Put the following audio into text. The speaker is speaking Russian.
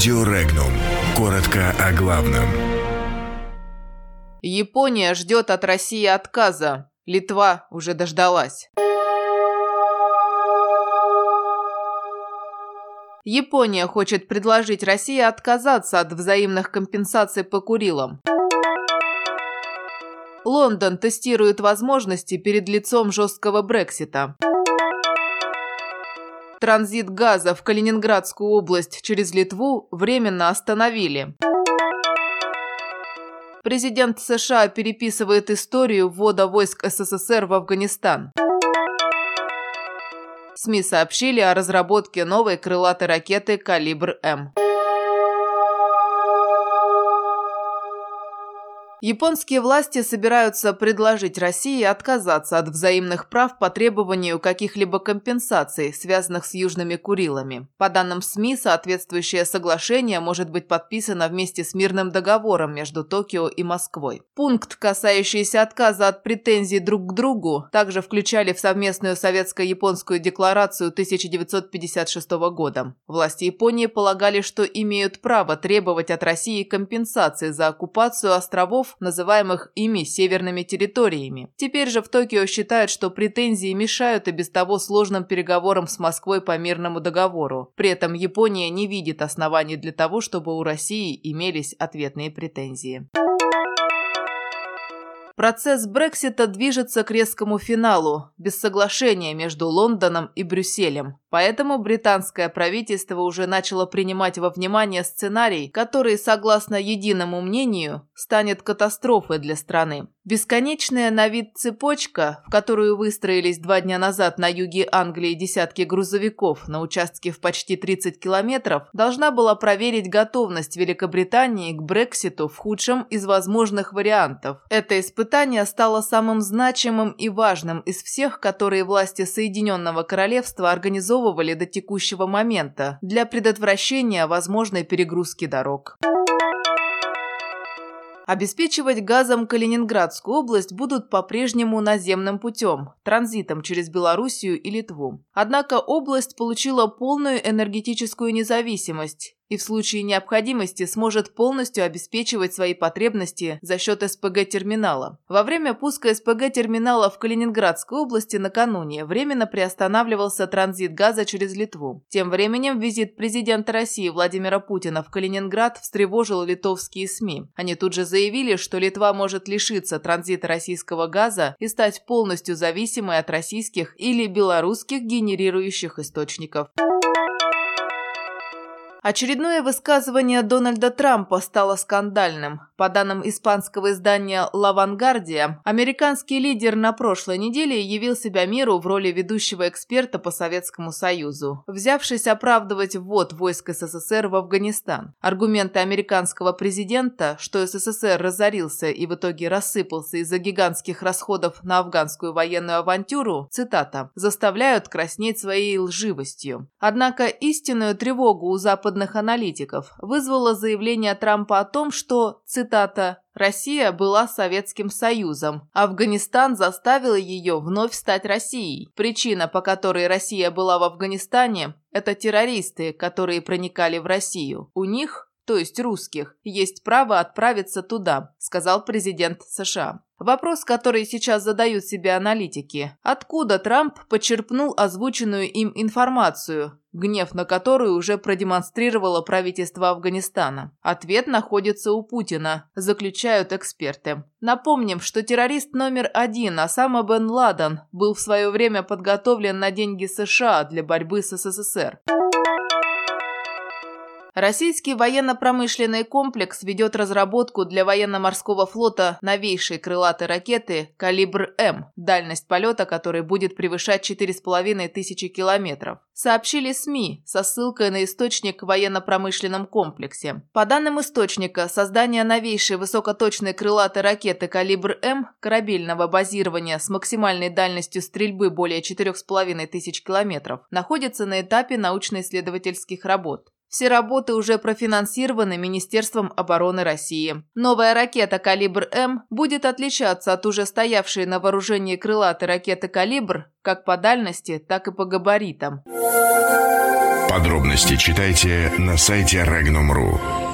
Радио Регнум. Коротко о главном. Япония ждет от России отказа. Литва уже дождалась. Япония хочет предложить России отказаться от взаимных компенсаций по Курилам. Лондон тестирует возможности перед лицом жесткого Брексита. Транзит газа в Калининградскую область через Литву временно остановили. Президент США переписывает историю ввода войск СССР в Афганистан. СМИ сообщили о разработке новой крылатой ракеты «Калибр-М». Японские власти собираются предложить России отказаться от взаимных прав по требованию каких-либо компенсаций, связанных с Южными Курилами. По данным СМИ, соответствующее соглашение может быть подписано вместе с мирным договором между Токио и Москвой. Пункт, касающийся отказа от претензий друг к другу, также включали в совместную советско-японскую декларацию 1956 года. Власти Японии полагали, что имеют право требовать от России компенсации за оккупацию островов называемых ими северными территориями. Теперь же в Токио считают, что претензии мешают и без того сложным переговорам с Москвой по мирному договору. При этом Япония не видит оснований для того, чтобы у России имелись ответные претензии. Процесс Брексита движется к резкому финалу, без соглашения между Лондоном и Брюсселем. Поэтому британское правительство уже начало принимать во внимание сценарий, который, согласно единому мнению, станет катастрофой для страны. Бесконечная на вид цепочка, в которую выстроились два дня назад на юге Англии десятки грузовиков на участке в почти 30 километров, должна была проверить готовность Великобритании к Брекситу в худшем из возможных вариантов. Это испытание стало самым значимым и важным из всех, которые власти Соединенного Королевства организовывали до текущего момента для предотвращения возможной перегрузки дорог. Обеспечивать газом Калининградскую область будут по-прежнему наземным путем, транзитом через Белоруссию и Литву. Однако область получила полную энергетическую независимость и в случае необходимости сможет полностью обеспечивать свои потребности за счет СПГ-терминала. Во время пуска СПГ-терминала в Калининградской области накануне временно приостанавливался транзит газа через Литву. Тем временем визит президента России Владимира Путина в Калининград встревожил литовские СМИ. Они тут же заявили, что Литва может лишиться транзита российского газа и стать полностью зависимой от российских или белорусских генерирующих источников. Очередное высказывание Дональда Трампа стало скандальным. По данным испанского издания «Лавангардия», американский лидер на прошлой неделе явил себя миру в роли ведущего эксперта по Советскому Союзу, взявшись оправдывать ввод войск СССР в Афганистан. Аргументы американского президента, что СССР разорился и в итоге рассыпался из-за гигантских расходов на афганскую военную авантюру, цитата, заставляют краснеть своей лживостью. Однако истинную тревогу у западных аналитиков вызвало заявление Трампа о том, что, цитата, «Россия была Советским Союзом. Афганистан заставил ее вновь стать Россией. Причина, по которой Россия была в Афганистане, это террористы, которые проникали в Россию. У них то есть русских, есть право отправиться туда», – сказал президент США. Вопрос, который сейчас задают себе аналитики. Откуда Трамп почерпнул озвученную им информацию, гнев на которую уже продемонстрировало правительство Афганистана? Ответ находится у Путина, заключают эксперты. Напомним, что террорист номер один Осама бен Ладен был в свое время подготовлен на деньги США для борьбы с СССР. Российский военно-промышленный комплекс ведет разработку для военно-морского флота новейшей крылатой ракеты «Калибр-М», дальность полета которой будет превышать 4,5 тысячи километров. Сообщили СМИ со ссылкой на источник в военно-промышленном комплексе. По данным источника, создание новейшей высокоточной крылатой ракеты «Калибр-М» корабельного базирования с максимальной дальностью стрельбы более 4,5 тысяч километров находится на этапе научно-исследовательских работ. Все работы уже профинансированы Министерством обороны России. Новая ракета «Калибр-М» будет отличаться от уже стоявшей на вооружении крылатой ракеты «Калибр» как по дальности, так и по габаритам. Подробности читайте на сайте Regnum.ru.